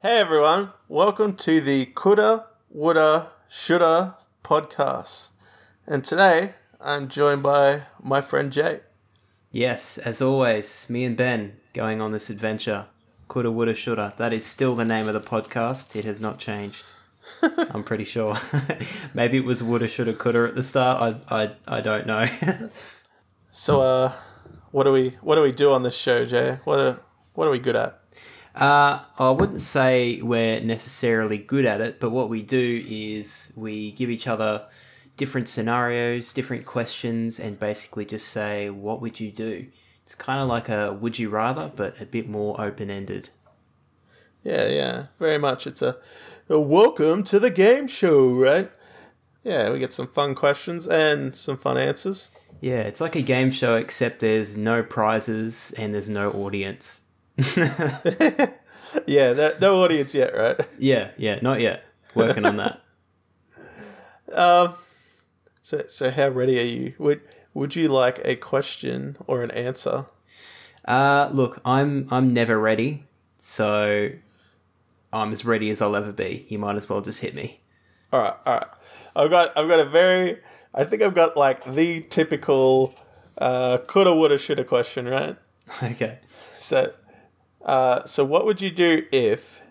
Hey everyone, welcome to the Coulda, Woulda, Shoulda podcast. And today I'm joined by my friend Jay. Yes, as always, me and Ben going on this adventure. Coulda, woulda, shoulda. That is still the name of the podcast. It has not changed. I'm pretty sure. Maybe it was woulda, shoulda, coulda at the start. I, I, I don't know. So, uh, what do we what do we do on this show, Jay? What are what are we good at? Uh, I wouldn't say we're necessarily good at it, but what we do is we give each other different scenarios, different questions, and basically just say, what would you do? It's kind of like a would you rather, but a bit more open ended. Yeah, yeah, very much. It's a, a welcome to the game show, right? Yeah, we get some fun questions and some fun answers. Yeah, it's like a game show, except there's no prizes and there's no audience. Yeah, no, no audience yet, right? Yeah, yeah, not yet. Working on that. Um, so so how ready are you? Would would you like a question or an answer? Uh, look, I'm I'm never ready, so I'm as ready as I'll ever be. You might as well just hit me. All right, all right. I've got I've got a very I think I've got like the typical uh, coulda woulda shoulda question, right? Okay. So, uh, so what would you do if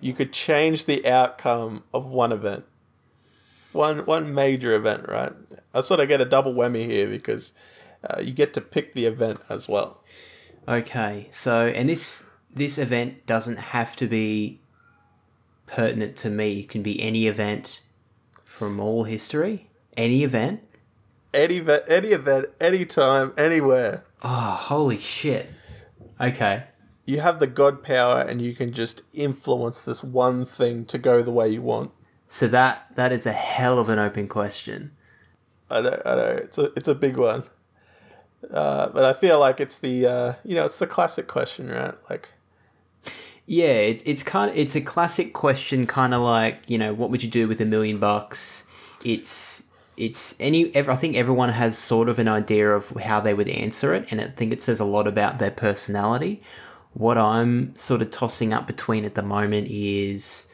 you could change the outcome of one event, one one major event, right? I sort of get a double whammy here because uh, you get to pick the event as well. Okay. So, and this this event doesn't have to be pertinent to me. It can be any event from all history. Any event. Any event, any event, anytime, anywhere. Oh, holy shit. Okay. You have the god power, and you can just influence this one thing to go the way you want. So that that is a hell of an open question. I know, I know. It's a it's a big one. Uh, but I feel like it's the uh, you know it's the classic question, right? Like, Yeah, it's it's kind of, it's a classic question, kind of like you know what would you do with a million bucks? It's it's any ev- I think everyone has sort of an idea of how they would answer it, and I think it says a lot about their personality. What I'm sort of tossing up between at the moment is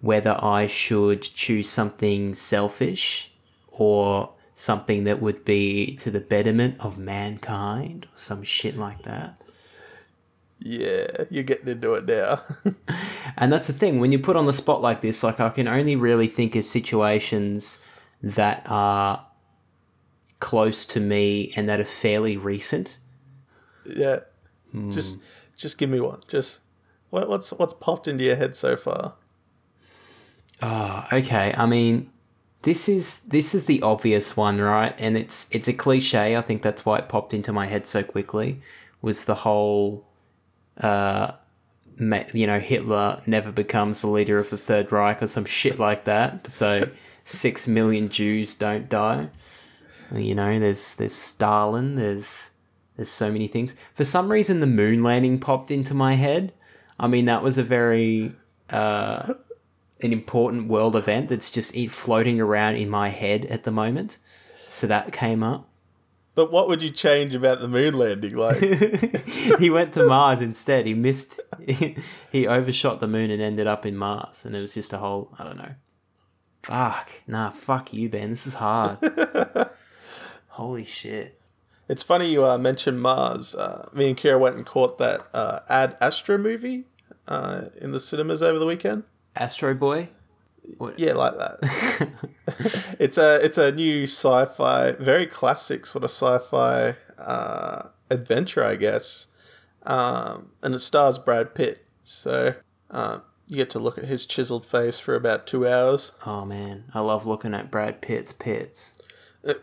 whether I should choose something selfish or something that would be to the betterment of mankind, or some shit like that. yeah, you're getting into it now. And that's the thing, when you put on the spot like this, like I can only really think of situations that are close to me and that are fairly recent. yeah, just hmm. Just give me one. Just what, what's what's popped into your head so far? Oh, okay. I mean, this is this is the obvious one, right? And it's it's a cliche. I think that's why it popped into my head so quickly. Was the whole, uh, you know, Hitler never becomes the leader of the Third Reich or some shit like that. So six million Jews don't die. You know, there's there's Stalin. There's there's so many things. For some reason, the moon landing popped into my head. I mean, that was a very uh, an important world event that's just floating around in my head at the moment. So that came up. But what would you change about the moon landing? Like, he went to Mars instead. He missed. He, overshot the moon and ended up in Mars, and it was just a whole. I don't know. Fuck. Nah. Fuck you, Ben. This is hard. Holy shit. It's funny you uh, mentioned Mars. Uh, me and Kira went and caught that uh, Ad Astra movie uh, in the cinemas over the weekend. Astro Boy. Yeah, like that. it's a it's a new sci-fi, very classic sort of sci-fi uh, adventure, I guess. Um, and it stars Brad Pitt, so uh, you get to look at his chiseled face for about two hours. Oh man, I love looking at Brad Pitt's pits.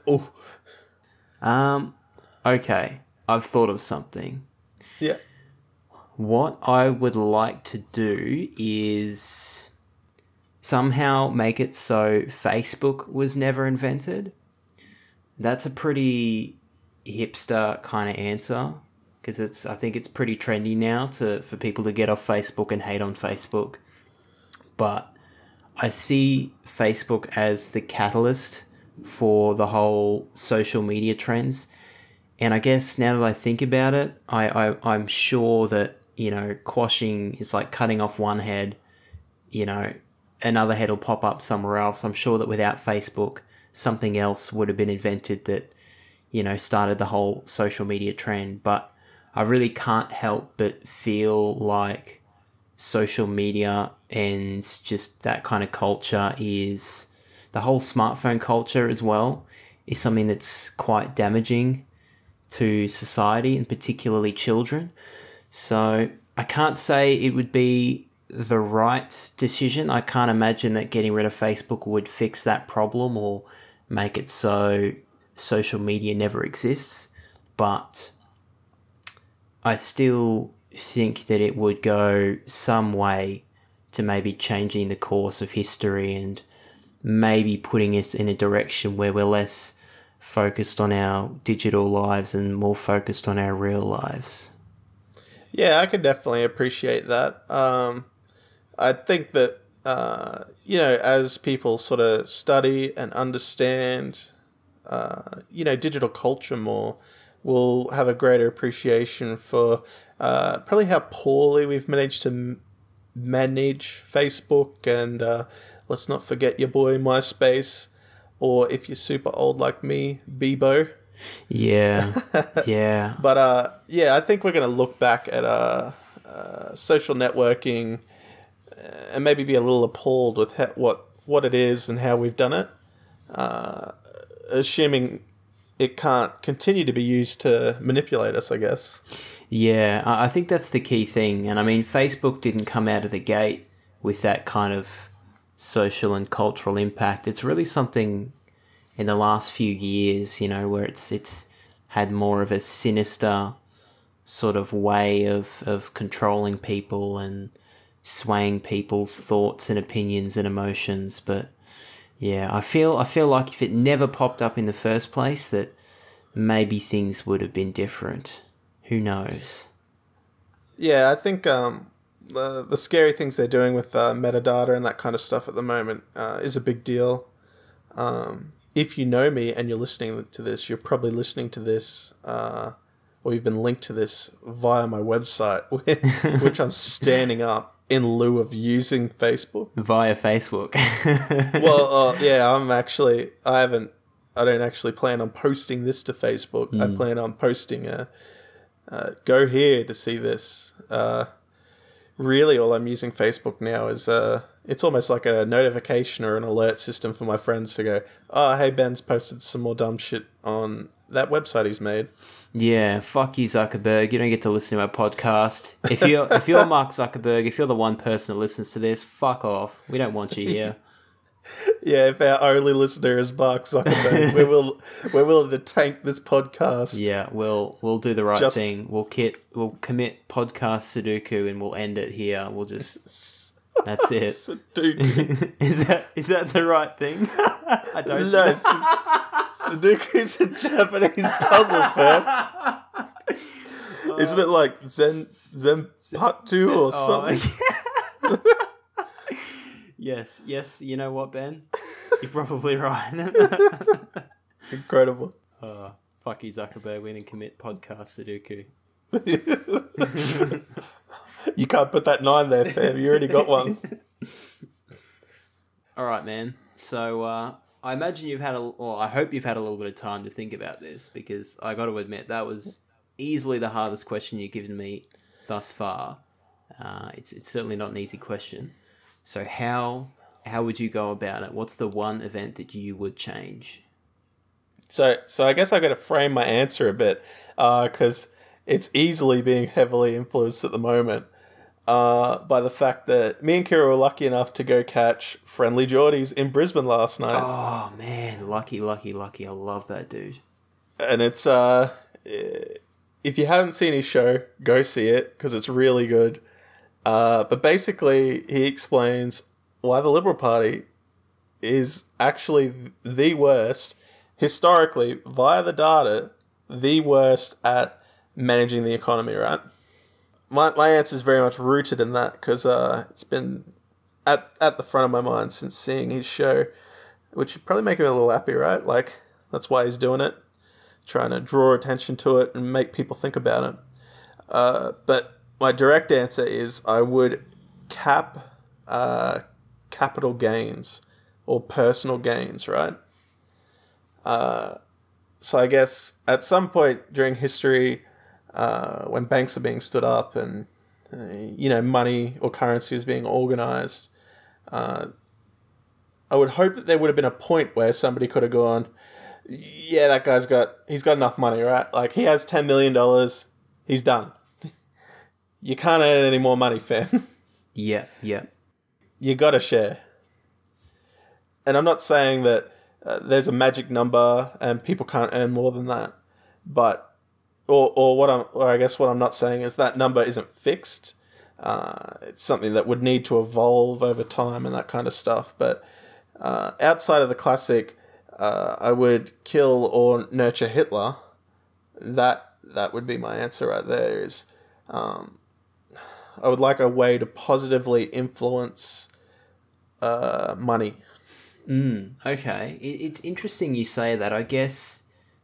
Oh, Um. Okay, I've thought of something. yeah, What I would like to do is somehow make it so Facebook was never invented. That's a pretty hipster kind of answer because it's I think it's pretty trendy now to for people to get off Facebook and hate on Facebook. But I see Facebook as the catalyst for the whole social media trends. And I guess now that I think about it, I, I I'm sure that you know quashing is like cutting off one head you know, another head will pop up somewhere else. I'm sure that without Facebook, something else would have been invented that, you know, started the whole social media trend. But I really can't help but feel like social media and just that kind of culture is the whole smartphone culture as well is something that's quite damaging to society and particularly children. So I can't say it would be the right decision. I can't imagine that getting rid of Facebook would fix that problem or make it so social media never exists. But I still think that it would go some way to maybe changing the course of history and maybe putting us in a direction where we're less focused on our digital lives and more focused on our real lives. Yeah, I can definitely appreciate that. Um, I think that uh, you know, as people sort of study and understand, uh, you know, digital culture more, we'll have a greater appreciation for uh, probably how poorly we've managed to m- manage Facebook and uh, let's not forget your boy MySpace, or if you're super old like me, Bebo. Yeah, yeah. But uh, yeah, I think we're going to look back at uh, uh, social networking uh, and maybe be a little appalled with ha- what what it is and how we've done it, uh, assuming it can't continue to be used to manipulate us. I guess. Yeah, I think that's the key thing. And I mean, Facebook didn't come out of the gate with that kind of social and cultural impact. It's really something in the last few years, you know, where it's it's had more of a sinister sort of way of, of controlling people and swaying people's thoughts and opinions and emotions. But yeah, I feel I feel like if it never popped up in the first place that maybe things would have been different. Who knows? Yeah, I think um, the the scary things they're doing with uh, metadata and that kind of stuff at the moment uh, is a big deal. Um, if you know me and you're listening to this, you're probably listening to this, uh, or you've been linked to this via my website, which I'm standing up in lieu of using Facebook. Via Facebook. Well, uh, yeah, I'm actually I haven't I don't actually plan on posting this to Facebook. I plan on posting a uh, go here to see this. Really, all I'm using Facebook now is uh, it's almost like a notification or an alert system for my friends to go, oh, hey, Ben's posted some more dumb shit on that website he's made. Yeah, fuck you, Zuckerberg. You don't get to listen to our podcast. If you're if you're Mark Zuckerberg, if you're the one person that listens to this, fuck off. We don't want you here. Yeah, if our only listener is Mark Zuckerberg, we're, will, we're willing to tank this podcast. Yeah, we'll we'll do the right Just- thing. We'll kit we'll commit podcast Sudoku and we'll end it here. We'll just that's it. Sudoku. is that is that the right thing? I don't no, Su- Sudoku's a Japanese puzzle, fam. Uh, Isn't it like Zen Zen Patu or Oh, something? Yes, yes. You know what, Ben? You're probably right. Incredible. oh, fuck you, Zuckerberg. We didn't commit podcast Sudoku. You can't put that nine there, fam. You already got one. All right, man. So uh, I imagine you've had a, or I hope you've had a little bit of time to think about this because I got to admit that was easily the hardest question you've given me thus far. Uh, it's it's certainly not an easy question. So how how would you go about it? What's the one event that you would change? So, so I guess I got to frame my answer a bit because it's easily being heavily influenced at the moment uh, by the fact that me and Kira were lucky enough to go catch friendly Jordies in Brisbane last night. Oh man, lucky, lucky, lucky! I love that dude. and it's uh if you haven't seen his show go see it because it's really good uh but basically he explains why the liberal party is actually the worst historically via the data the worst at managing the economy right my, my answer is very much rooted in that because uh, it's been at, at the front of my mind since seeing his show which should probably make him a little happy right like that's why he's doing it trying to draw attention to it and make people think about it. Uh, but my direct answer is I would cap uh, capital gains or personal gains, right? Uh, so I guess at some point during history, uh, when banks are being stood up and uh, you know money or currency is being organized, uh, I would hope that there would have been a point where somebody could have gone, yeah, that guy's got he's got enough money, right? Like he has ten million dollars, he's done. You can't earn any more money, fam. Yeah, yeah. You got to share. And I'm not saying that uh, there's a magic number and people can't earn more than that, but or or what I'm or I guess what I'm not saying is that number isn't fixed. Uh, it's something that would need to evolve over time and that kind of stuff. But uh, outside of the classic, uh, I would kill or nurture Hitler. That that would be my answer right there. Is um, I would like a way to positively influence uh, money. Mm, okay, it, it's interesting you say that. I guess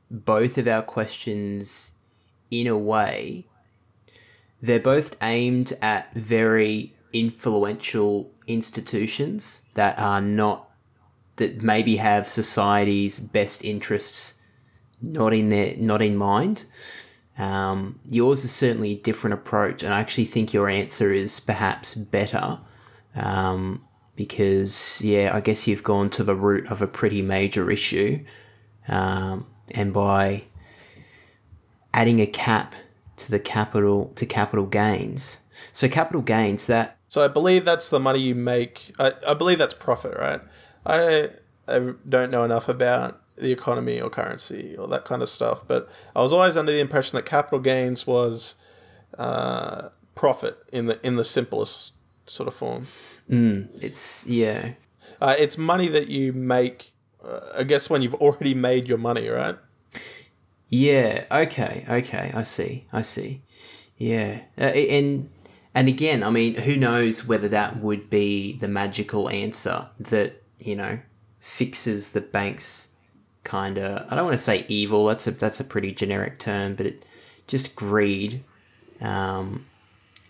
both of our questions, in a way, they're both aimed at very influential institutions that are not that maybe have society's best interests not in their not in mind. Um, yours is certainly a different approach, and I actually think your answer is perhaps better um, because, yeah, I guess you've gone to the root of a pretty major issue, um, and by adding a cap to the capital to capital gains. So capital gains that. So I believe that's the money you make. I, I believe that's profit, right? I I don't know enough about the economy or currency or that kind of stuff. But I was always under the impression that capital gains was uh, profit in the in the simplest sort of form. Mm, it's yeah. Uh, it's money that you make. Uh, I guess when you've already made your money, right? Yeah. Okay. Okay. I see. I see. Yeah. Uh, and and again, I mean, who knows whether that would be the magical answer that you know fixes the bank's kind of I don't want to say evil. That's a that's a pretty generic term, but it just greed. Um,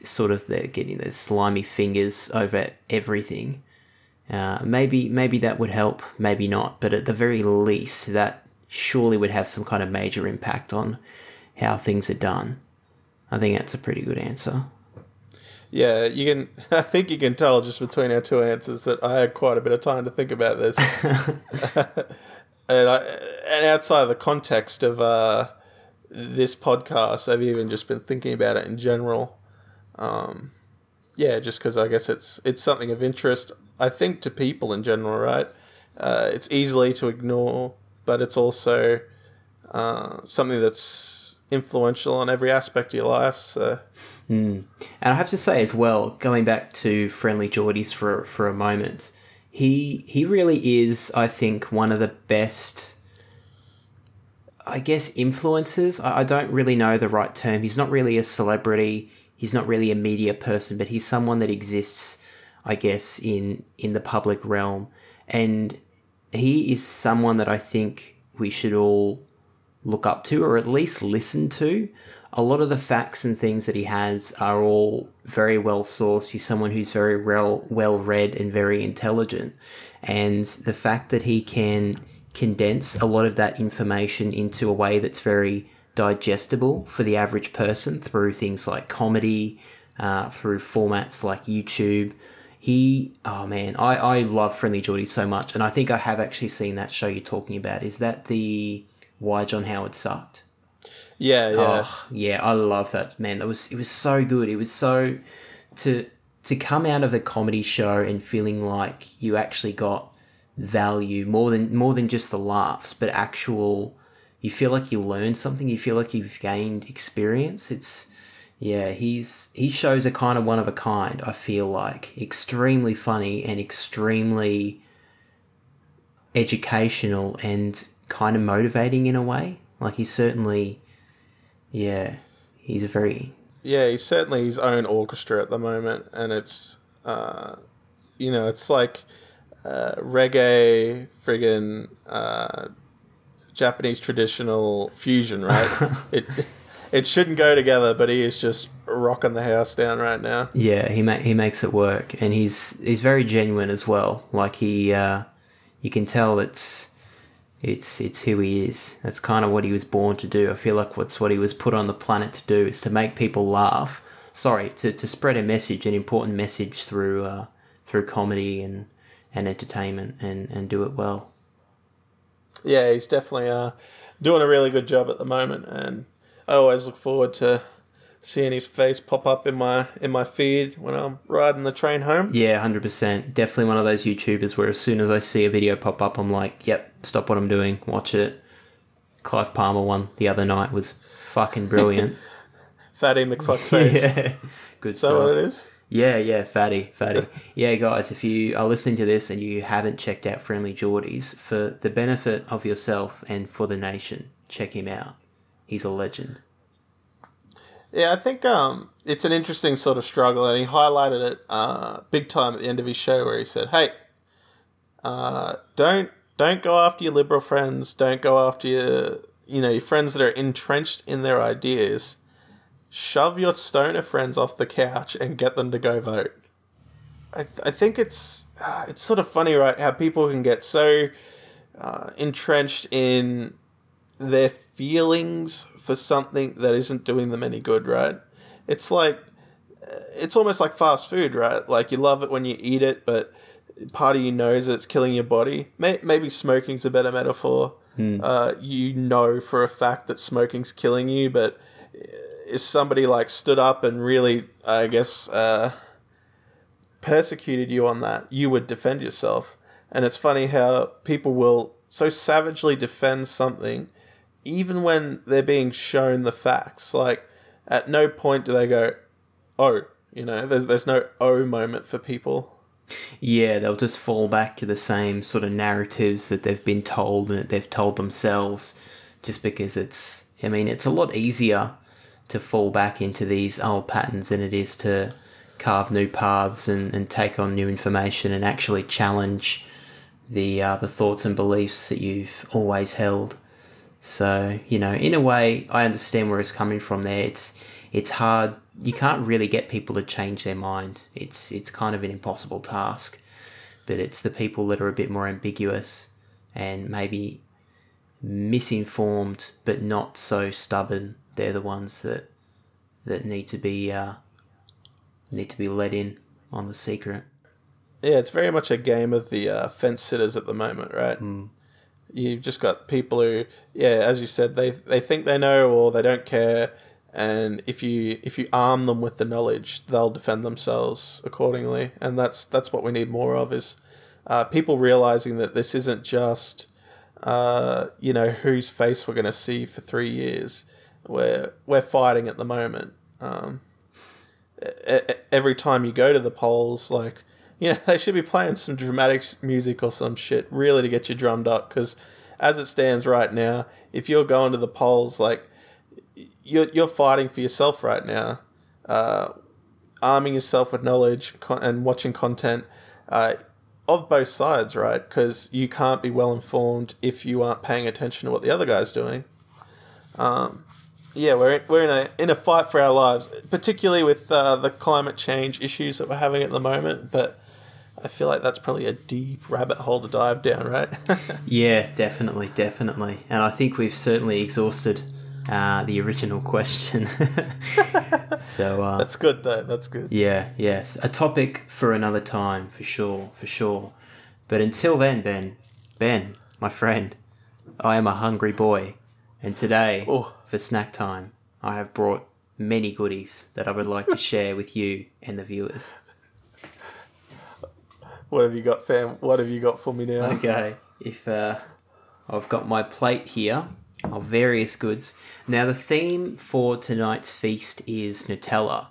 sort of they're getting their slimy fingers over everything. Uh, maybe maybe that would help, maybe not, but at the very least, that surely would have some kind of major impact on how things are done. I think that's a pretty good answer. Yeah, you can. I think you can tell just between our two answers that I had quite a bit of time to think about this. and I, and outside of the context of uh, this podcast, I've even just been thinking about it in general. Um, yeah, just because I guess it's it's something of interest. I think to people in general, right? Uh, it's easily to ignore, but it's also uh, something that's influential on every aspect of your life. So. Mm. And I have to say as well, going back to Friendly Jordies for for a moment, he he really is, I think, one of the best. I guess influencers. I, I don't really know the right term. He's not really a celebrity. He's not really a media person, but he's someone that exists, I guess, in in the public realm, and he is someone that I think we should all look up to, or at least listen to a lot of the facts and things that he has are all very well sourced. He's someone who's very well well read and very intelligent, and the fact that he can condense a lot of that information into a way that's very digestible for the average person through things like comedy, uh, through formats like YouTube. He, oh man, I, I love Friendly Jordy so much, and I think I have actually seen that show you're talking about. Is that the Why John Howard Sucked? Yeah, yeah. Oh, yeah, I love that man. That was it was so good. It was so to to come out of a comedy show and feeling like you actually got value more than more than just the laughs, but actual you feel like you learned something, you feel like you've gained experience. It's yeah, he's he shows a kind of one of a kind, I feel like. Extremely funny and extremely educational and kind of motivating in a way. Like he's certainly yeah, he's a very yeah. He's certainly his own orchestra at the moment, and it's uh, you know, it's like uh, reggae, friggin' uh, Japanese traditional fusion, right? it it shouldn't go together, but he is just rocking the house down right now. Yeah, he ma- he makes it work, and he's he's very genuine as well. Like he, uh, you can tell it's it's it's who he is. That's kind of what he was born to do. I feel like what's what he was put on the planet to do is to make people laugh. Sorry, to, to spread a message, an important message through uh, through comedy and, and entertainment, and, and do it well. Yeah, he's definitely uh, doing a really good job at the moment, and I always look forward to seeing his face pop up in my in my feed when I'm riding the train home. Yeah, hundred percent. Definitely one of those YouTubers where as soon as I see a video pop up, I'm like, "Yep, stop what I'm doing, watch it." Clive Palmer one the other night was fucking brilliant. Fatty McFuckface. yeah, good stuff. what it is? Yeah, yeah, fatty, fatty. yeah, guys, if you are listening to this and you haven't checked out Friendly Jordies, for the benefit of yourself and for the nation, check him out. He's a legend. Yeah, I think um, it's an interesting sort of struggle, and he highlighted it uh, big time at the end of his show, where he said, "Hey, uh, don't don't go after your liberal friends. Don't go after your you know your friends that are entrenched in their ideas. Shove your stoner friends off the couch and get them to go vote." I, th- I think it's uh, it's sort of funny, right? How people can get so uh, entrenched in their feelings for something that isn't doing them any good, right? It's like it's almost like fast food, right? Like you love it when you eat it, but part of you knows that it's killing your body. Maybe smoking's a better metaphor. Uh, you know for a fact that smoking's killing you, but if somebody like stood up and really, I guess, uh, persecuted you on that, you would defend yourself. And it's funny how people will so savagely defend something even when they're being shown the facts. Like, at no point do they go, oh, you know, there's, there's no oh moment for people. Yeah, they'll just fall back to the same sort of narratives that they've been told and that they've told themselves just because it's, I mean, it's a lot easier to fall back into these old patterns than it is to carve new paths and, and take on new information and actually challenge the uh, the thoughts and beliefs that you've always held. So you know, in a way, I understand where it's coming from. There, it's it's hard. You can't really get people to change their mind. It's it's kind of an impossible task. But it's the people that are a bit more ambiguous and maybe misinformed, but not so stubborn. They're the ones that that need to be uh, need to be let in on the secret. Yeah, it's very much a game of the uh, fence sitters at the moment, right? You've just got people who, yeah, as you said, they they think they know or they don't care, and if you if you arm them with the knowledge, they'll defend themselves accordingly, and that's that's what we need more of is uh, people realizing that this isn't just uh, you know whose face we're going to see for three years. We're we're fighting at the moment. Um, every time you go to the polls, like you know, they should be playing some dramatic music or some shit, really, to get you drummed up. Because as it stands right now, if you're going to the polls, like you're you're fighting for yourself right now, uh, arming yourself with knowledge and watching content uh, of both sides, right? Because you can't be well informed if you aren't paying attention to what the other guy's doing. Um, yeah, we're we're in a in a fight for our lives, particularly with uh, the climate change issues that we're having at the moment. But I feel like that's probably a deep rabbit hole to dive down, right? Yeah, definitely, definitely. And I think we've certainly exhausted uh, the original question. so, uh, that's good though. That's good. yeah, yes. A topic for another time, for sure, for sure. But until then, Ben, Ben, my friend, I am a hungry boy. And today, Oh. for snack time, I have brought many goodies that I would like to share with you and the viewers. What have you got, fam? What have you got for me now? Okay, if uh, I've got my plate here of various goods. Now, the theme for tonight's feast is Nutella.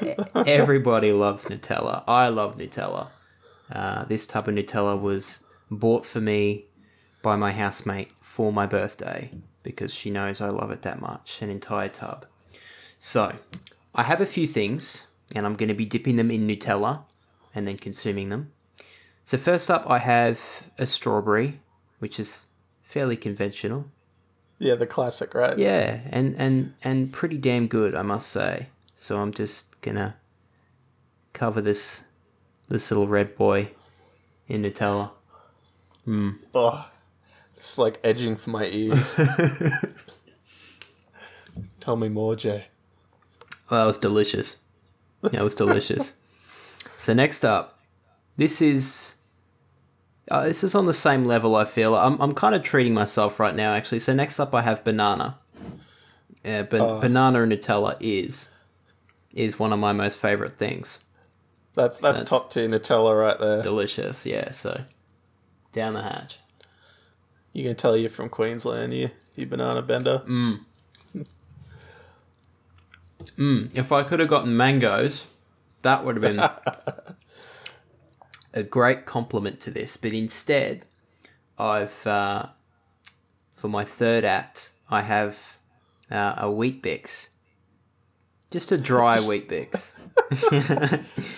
Everybody loves Nutella. I love Nutella. Uh, this tub of Nutella was bought for me by my housemate for my birthday because she knows I love it that much an entire tub. So, I have a few things and I'm going to be dipping them in Nutella and then consuming them. So first up, I have a strawberry, which is fairly conventional. Yeah, the classic, right? Yeah, and and and pretty damn good, I must say. So I'm just gonna cover this this little red boy in Nutella. Mm. Oh, it's like edging for my ears. Tell me more, Jay. Well, that was delicious. That was delicious. so next up, this is uh, this is on the same level. I feel I'm I'm kind of treating myself right now actually. So next up, I have banana. Yeah, but banana and Nutella is is one of my most favorite things. That's that's That's- top tier Nutella right there. Delicious, yeah. So down the hatch. You can tell you're from Queensland, you you banana bender. If I could have gotten mangoes, that would have been a great compliment to this. But instead, I've uh, for my third act, I have uh, a Weet-Bix, just a dry Weet-Bix,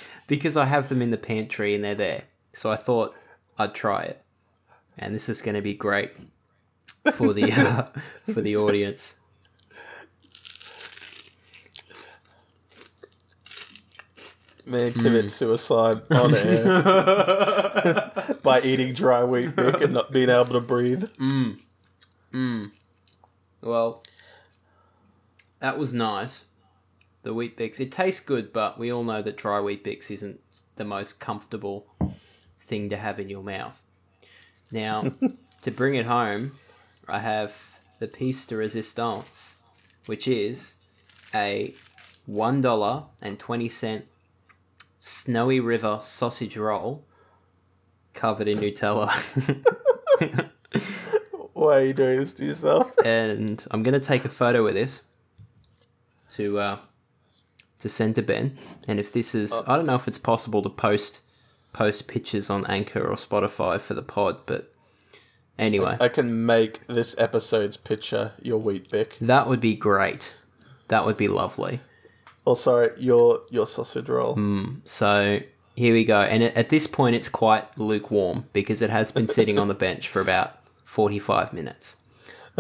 because I have them in the pantry and they're there. So I thought I'd try it, and this is going to be great for the uh, for the audience. Man Hmm. commits suicide on air by eating dry wheat Mick and not being able to breathe. Well, that was nice. The Weet-Bix. It tastes good, but we all know that dry Weet-Bix isn't the most comfortable thing to have in your mouth. Now, to bring it home, I have the piece de resistance, which is a one dollar and twenty cent Snowy River sausage roll covered in Nutella. Why are you doing this to yourself? and I'm gonna take a photo of this to uh, to send to Ben. And if this is, I don't know if it's possible to post post pictures on Anchor or Spotify for the pod, but anyway, I can make this episode's picture your wheat Bick. that would be great. That would be lovely. Oh, sorry, your your sausage roll. Hmm, so here we go. And at this point, it's quite lukewarm because it has been sitting on the bench for about 45 minutes.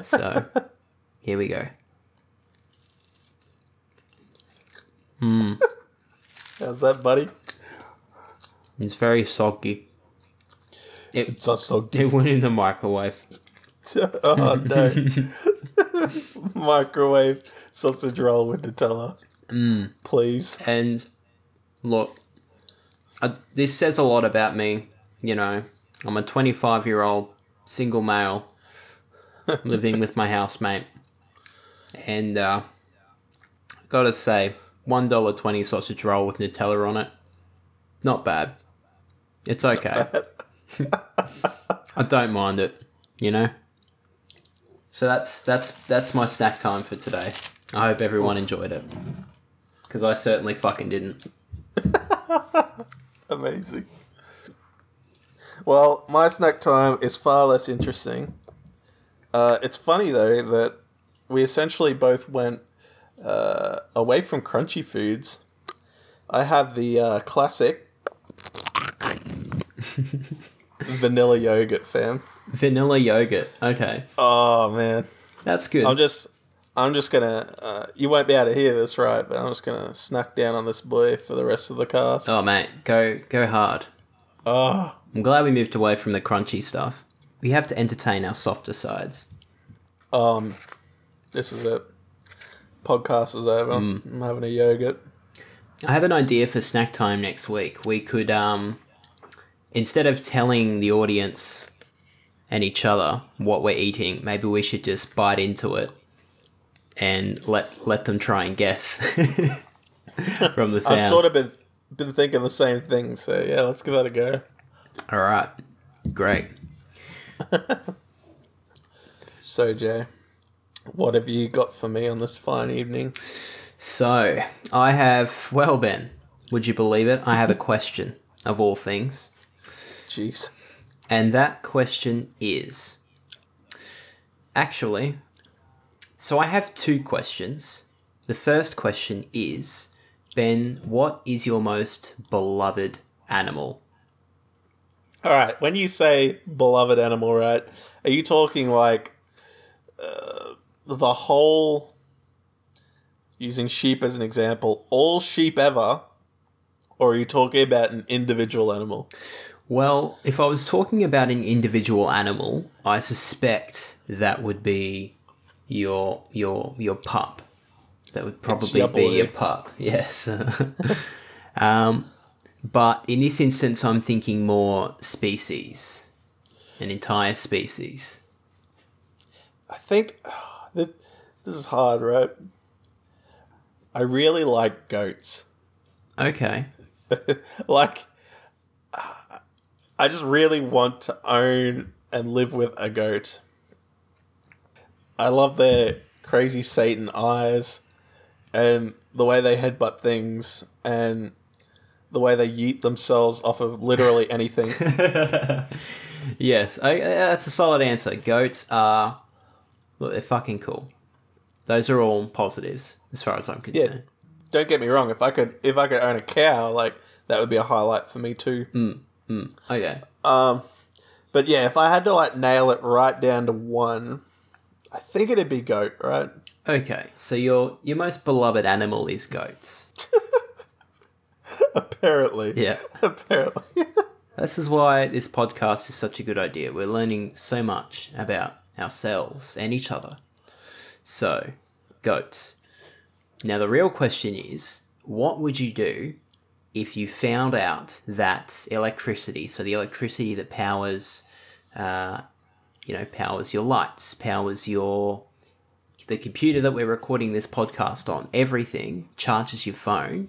So here we go. Hmm. How's that, buddy? It's very soggy. It, That's so good. it went in the microwave. oh no! Microwave sausage roll with Nutella. Please. And look, uh, this says a lot about me. You know, I'm a 25 year old single male living with my housemate. And uh, gotta say, $1.20 sausage roll with Nutella on it. Not bad. It's okay. I don't mind it, you know? So that's that's that's my snack time for today. I hope everyone enjoyed it. Because I certainly fucking didn't. Amazing. Well, my snack time is far less interesting. Uh, it's funny though that we essentially both went uh, away from crunchy foods. I have the uh, classic vanilla yogurt, fam. Vanilla yogurt. Okay. Oh man, That's good. I'm just, I'm just gonna. Uh, you won't be able to hear this, right? But I'm just gonna snuck down on this boy for the rest of the cast. oh, mate. Go, go hard. Oh, I'm glad we moved away from the crunchy stuff. We have to entertain our softer sides. Um, this is it. Podcast is over. I'm having a yogurt. I have an idea for snack time next week. We could, um, instead of telling the audience and each other what we're eating, maybe we should just bite into it and let let them try and guess from the sound. I've sort of been been thinking the same thing. So yeah, let's give that a go. All right, great. So Jay, what have you got for me on this fine evening? So I have, well, Ben, would you believe it? I have a question of all things. Jeez. And that question is actually, so I have two questions. The first question is Ben, what is your most beloved animal? All right. When you say beloved animal, right? Are you talking like uh, the whole using sheep as an example, all sheep ever, or are you talking about an individual animal? Well, if I was talking about an individual animal, I suspect that would be your your your pup. That would probably your be your pup. Yes. um, but in this instance, I'm thinking more species, an entire species. I think that this is hard, right? I really like goats. Okay. like, I just really want to own and live with a goat. I love their crazy Satan eyes and the way they headbutt things and the way they yeet themselves off of literally anything. Yes, I, that's a solid answer. Goats are, look, they're fucking cool. Those are all positives as far as I'm concerned. Yeah. Don't get me wrong, if I could if I could own a cow, like that would be a highlight for me too. Okay. Um, but yeah, if I had to like nail it right down to one, I think it'd be goat, right? Okay, so your your most beloved animal is goats. Apparently, Yeah. apparently. This is why this podcast is such a good idea. We're learning so much about ourselves and each other. So, goats. Now, the real question is what would you do if you found out that electricity, so the electricity that powers, uh, you know, powers your lights, powers your the computer that we're recording this podcast on, everything charges your phone.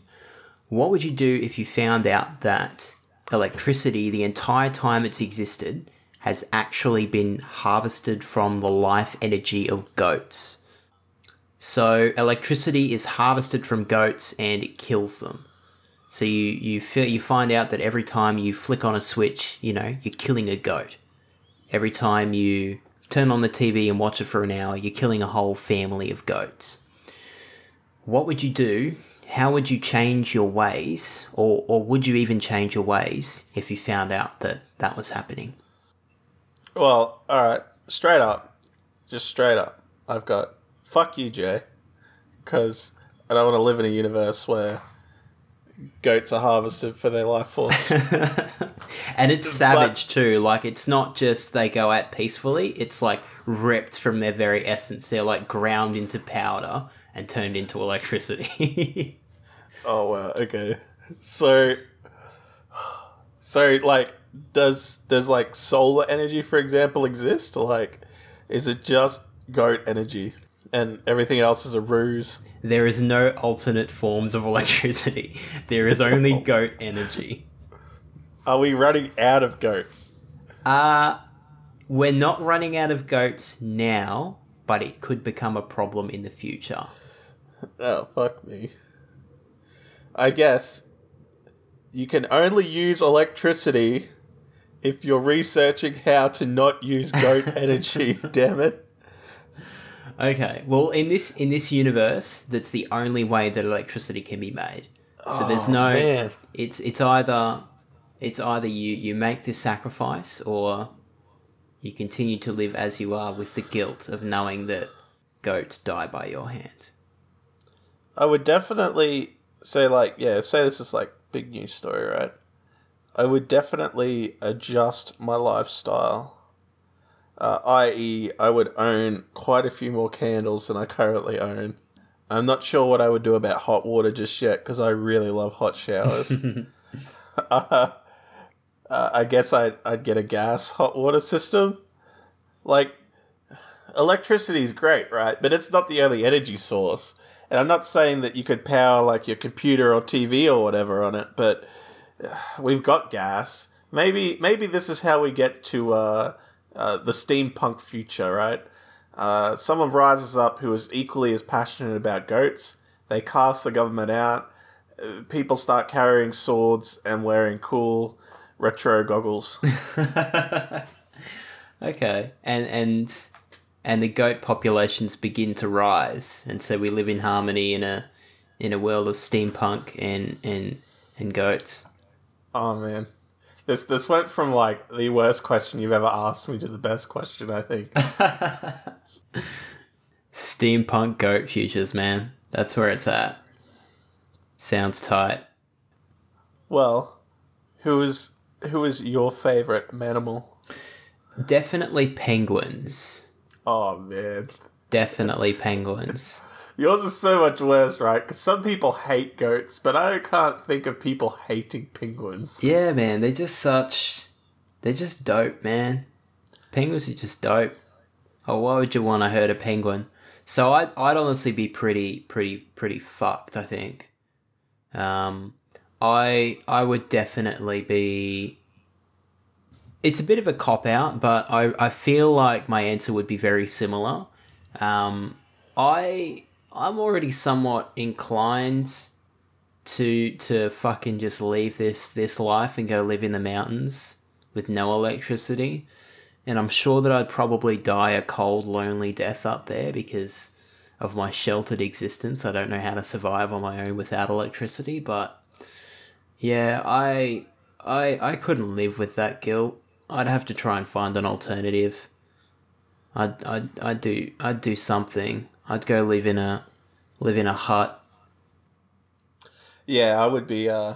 What would you do if you found out that electricity, the entire time it's existed, has actually been harvested from the life energy of goats? So electricity is harvested from goats and it kills them. So you you feel you find out that every time you flick on a switch, you know, you're killing a goat. Every time you turn on the TV and watch it for an hour, you're killing a whole family of goats. What would you do? How would you change your ways, or, or would you even change your ways if you found out that that was happening? well, all right, straight up, just straight up. I've got fuck you, Jay, because I don't want to live in a universe where goats are harvested for their life force. And it's savage too. Like it's not just they go out peacefully. It's like ripped from their very essence. They're like ground into powder and turned into electricity. Oh wow, okay. So so like does does like solar energy for example exist like is it just goat energy and everything else is a ruse? there is no alternate forms of electricity. There is only goat energy. Are we running out of goats? Uh we're not running out of goats now, but it could become a problem in the future. Oh fuck me. I guess you can only use electricity if you're researching how to not use goat energy, damn it. Okay. Well, in this in this universe, that's the only way that electricity can be made. So there's Oh, no. man. It's it's either it's either you you make this sacrifice or you continue to live as you are with the guilt of knowing that goats die by your hand. I would definitely say like yeah, say this is like big news story, right? I would definitely adjust my lifestyle. Uh, i.e., I would own quite a few more candles than I currently own. I'm not sure what I would do about hot water just yet because I really love hot showers. uh, I guess I'd, I'd get a gas hot water system. Like, electricity is great, right? But it's not the only energy source. And I'm not saying that you could power like your computer or TV or whatever on it, but uh, we've got gas. Maybe maybe this is how we get to uh, uh, the steampunk future, right? Uh, someone rises up who is equally as passionate about goats. They cast the government out. People start carrying swords and wearing cool retro goggles. Okay. And and and the goat populations begin to rise, and so we live in harmony in a in a world of steampunk and and and goats. Oh man, this this went from like the worst question you've ever asked me to the best question. I think. Steampunk goat futures, man. That's where it's at. Sounds tight. Well, who is who is your favorite manimal? Definitely penguins. Oh man, Definitely penguins. yours is so much worse, right? Because some people hate goats, but I can't think of people hating penguins. Yeah, man, they're just such. They're just dope, man. Penguins are just dope. Oh, why would you want to hurt a penguin? So I'd, I'd honestly be pretty, pretty, pretty fucked. I think. Um, I I would definitely be. It's a bit of a cop out, but I, I feel like my answer would be very similar. Um, I I'm already somewhat inclined to to fucking just leave this this life and go live in the mountains with no electricity. And I'm sure that I'd probably die a cold, lonely death up there because of my sheltered existence. I don't know how to survive on my own without electricity, but yeah, I I I couldn't live with that guilt. I'd have to try and find an alternative. I'd I'd, I'd do I'd do something. I'd go live in a live in a hut. Yeah, I would be uh,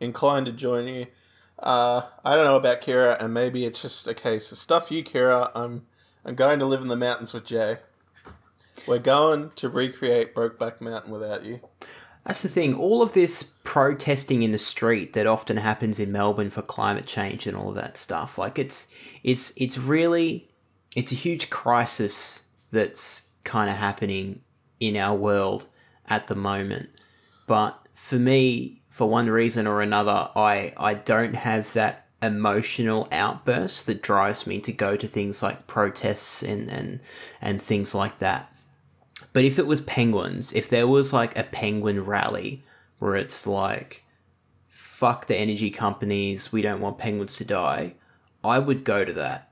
inclined to join you. Uh, I don't know about Kira, and maybe it's just a case of stuff you, Kira. I'm I'm going to live in the mountains with Jay. We're going to recreate Brokeback Mountain without you. That's the thing. All of this protesting in the street that often happens in Melbourne for climate change and all of that stuff, like it's it's it's really it's a huge crisis that's kind of happening in our world at the moment. But for me, for one reason or another, I I don't have that emotional outburst that drives me to go to things like protests and and and things like that. But if it was penguins, if there was like a penguin rally where it's like, fuck the energy companies, we don't want penguins to die, I would go to that.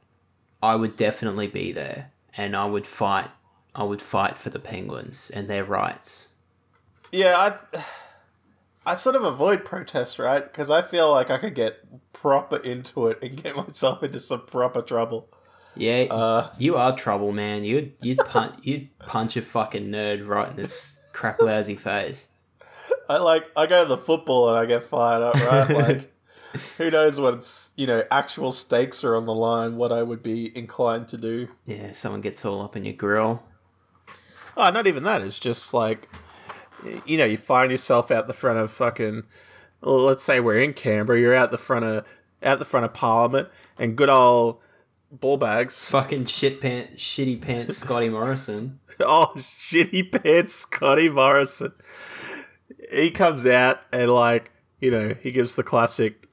I would definitely be there and I would fight. I would fight for the penguins and their rights. Yeah, I I sort of avoid protests, right? Because I feel like I could get proper into it and get myself into some proper trouble. Yeah, Uh, you are trouble, man. You'd you'd punch you'd punch a fucking nerd right in this crap lousy face. I like I go to the football and I get fired up, right? Like who knows when it's you know actual stakes are on the line, what I would be inclined to do. Yeah, someone gets all up in your grill. Oh, not even that. It's just like, you know, you find yourself out the front of fucking. Well, let's say we're in Canberra. You're out the front of out the front of Parliament, and good old ball bags. Fucking shit pants, shitty pants, Scotty Morrison. Oh, shitty pants, Scotty Morrison. He comes out and like you know he gives the classic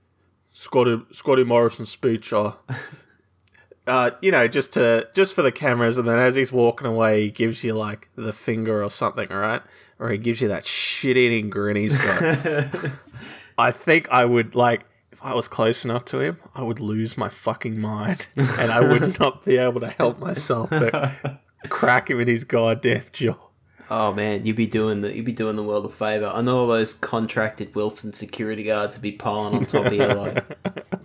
Scotty Scotty Morrison speech. Or, oh. uh, you know, just to just for the cameras, and then as he's walking away, he gives you like the finger or something, right? Or he gives you that shit-eating grin he's got. I think I would like if I was close enough to him, I would lose my fucking mind, and I would not be able to help myself but crack him in his goddamn jaw. Oh man, you'd be doing the you'd be doing the world a favor. I know all those contracted Wilson security guards would be piling on top of you like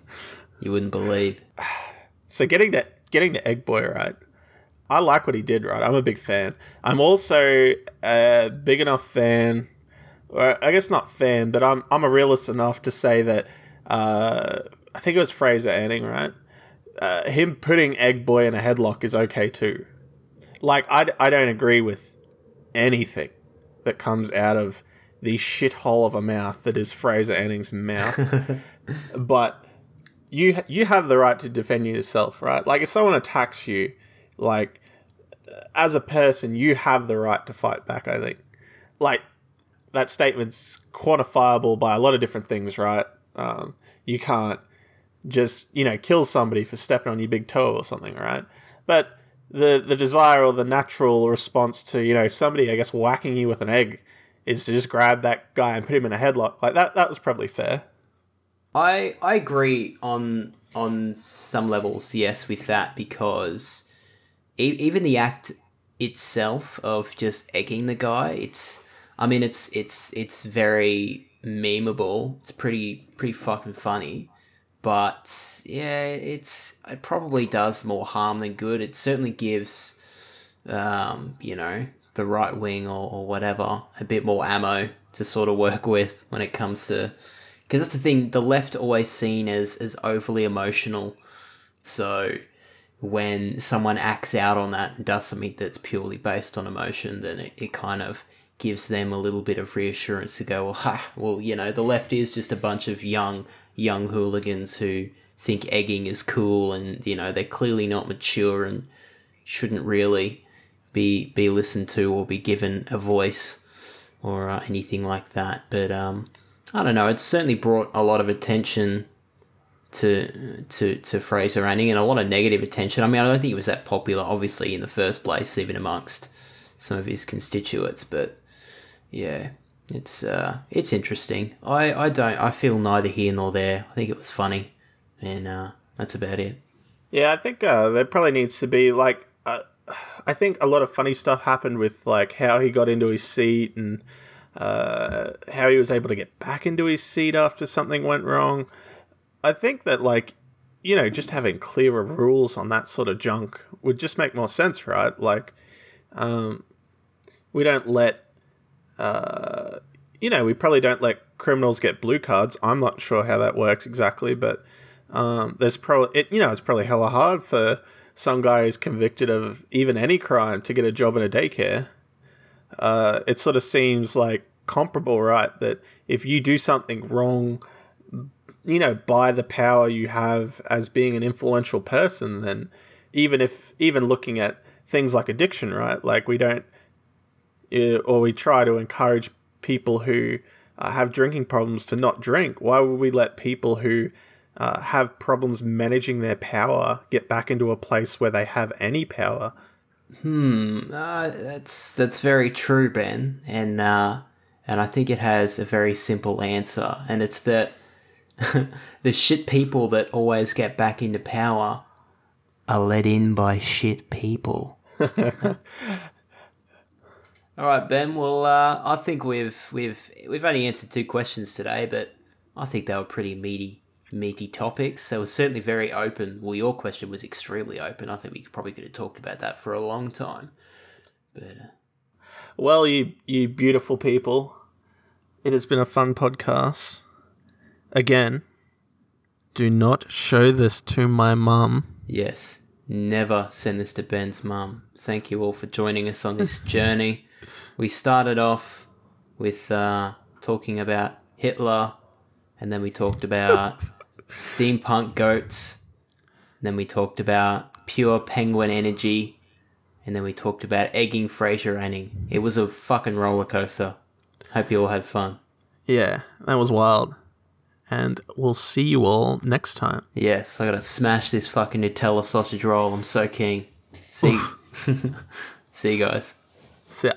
you wouldn't believe. So getting that getting the Egg Boy right, I like what he did. Right, I'm a big fan. I'm also a big enough fan, or I guess not fan, but I'm I'm a realist enough to say that uh, I think it was Fraser Anning, right? Uh, him putting Egg Boy in a headlock is okay too. Like I, I don't agree with anything that comes out of the shithole of a mouth that is Fraser Anning's mouth, but you you have the right to defend yourself, right? Like if someone attacks you, like as a person, you have the right to fight back. I think, like that statement's quantifiable by a lot of different things, right? Um, you can't just you know kill somebody for stepping on your big toe or something, right? But the the desire or the natural response to you know somebody, I guess, whacking you with an egg is to just grab that guy and put him in a headlock. Like that that was probably fair. I I agree on on some levels, yes, with that because e- even the act itself of just egging the guy, it's I mean it's it's it's very memeable. It's pretty pretty fucking funny. But yeah, it's it probably does more harm than good. It certainly gives um, you know, the right wing or, or whatever a bit more ammo to sort of work with when it comes to because that's the thing the left always seen as as overly emotional so when someone acts out on that and does something that's purely based on emotion then it, it kind of gives them a little bit of reassurance to go well ha well you know the left is just a bunch of young young hooligans who think egging is cool and you know they're clearly not mature and shouldn't really be be listened to or be given a voice or uh, anything like that. But um, I don't know. It's certainly brought a lot of attention to to to Fraser Anning and a lot of negative attention. I mean, I don't think he was that popular, obviously, in the first place, even amongst some of his constituents. But yeah, it's uh, it's interesting. I I don't. I feel neither here nor there. I think it was funny, and uh, that's about it. Yeah, I think uh, there probably needs to be like uh, I think a lot of funny stuff happened with like how he got into his seat and uh, how he was able to get back into his seat after something went wrong. I think that like you know just having clearer rules on that sort of junk would just make more sense, right? Like um, we don't let uh, you know we probably don't let criminals get blue cards. I'm not sure how that works exactly, but um, there's probably it you know it's probably hella hard for some guy who's convicted of even any crime to get a job in a daycare. Uh, it sort of seems like comparable, right? That if you do something wrong, you know, by the power you have as being an influential person, then even if, even looking at things like addiction, right? Like we don't, uh, or we try to encourage people who uh, have drinking problems to not drink. Why would we let people who uh, have problems managing their power get back into a place where they have any power? Hmm, uh, that's that's very true, Ben, and uh, and I think it has a very simple answer, and it's that the shit people that always get back into power are let in by shit people. All right, Ben. Well, uh, I think we've we've we've only answered two questions today, but I think they were pretty meaty meaty topics. So it was certainly very open. Well, your question was extremely open. I think we probably could have talked about that for a long time. But uh... well, you you beautiful people, it has been a fun podcast. Again, do not show this to my mum. Yes, never send this to Ben's mum. Thank you all for joining us on this journey. We started off with uh, talking about Hitler, and then we talked about steampunk goats. Then we talked about pure penguin energy. And then we talked about egging Fraser Anning. It was a fucking roller coaster. Hope you all had fun. Yeah, that was wild. And we'll see you all next time. Yes, I gotta smash this fucking Nutella sausage roll. I'm so keen. See, see you guys. See ya.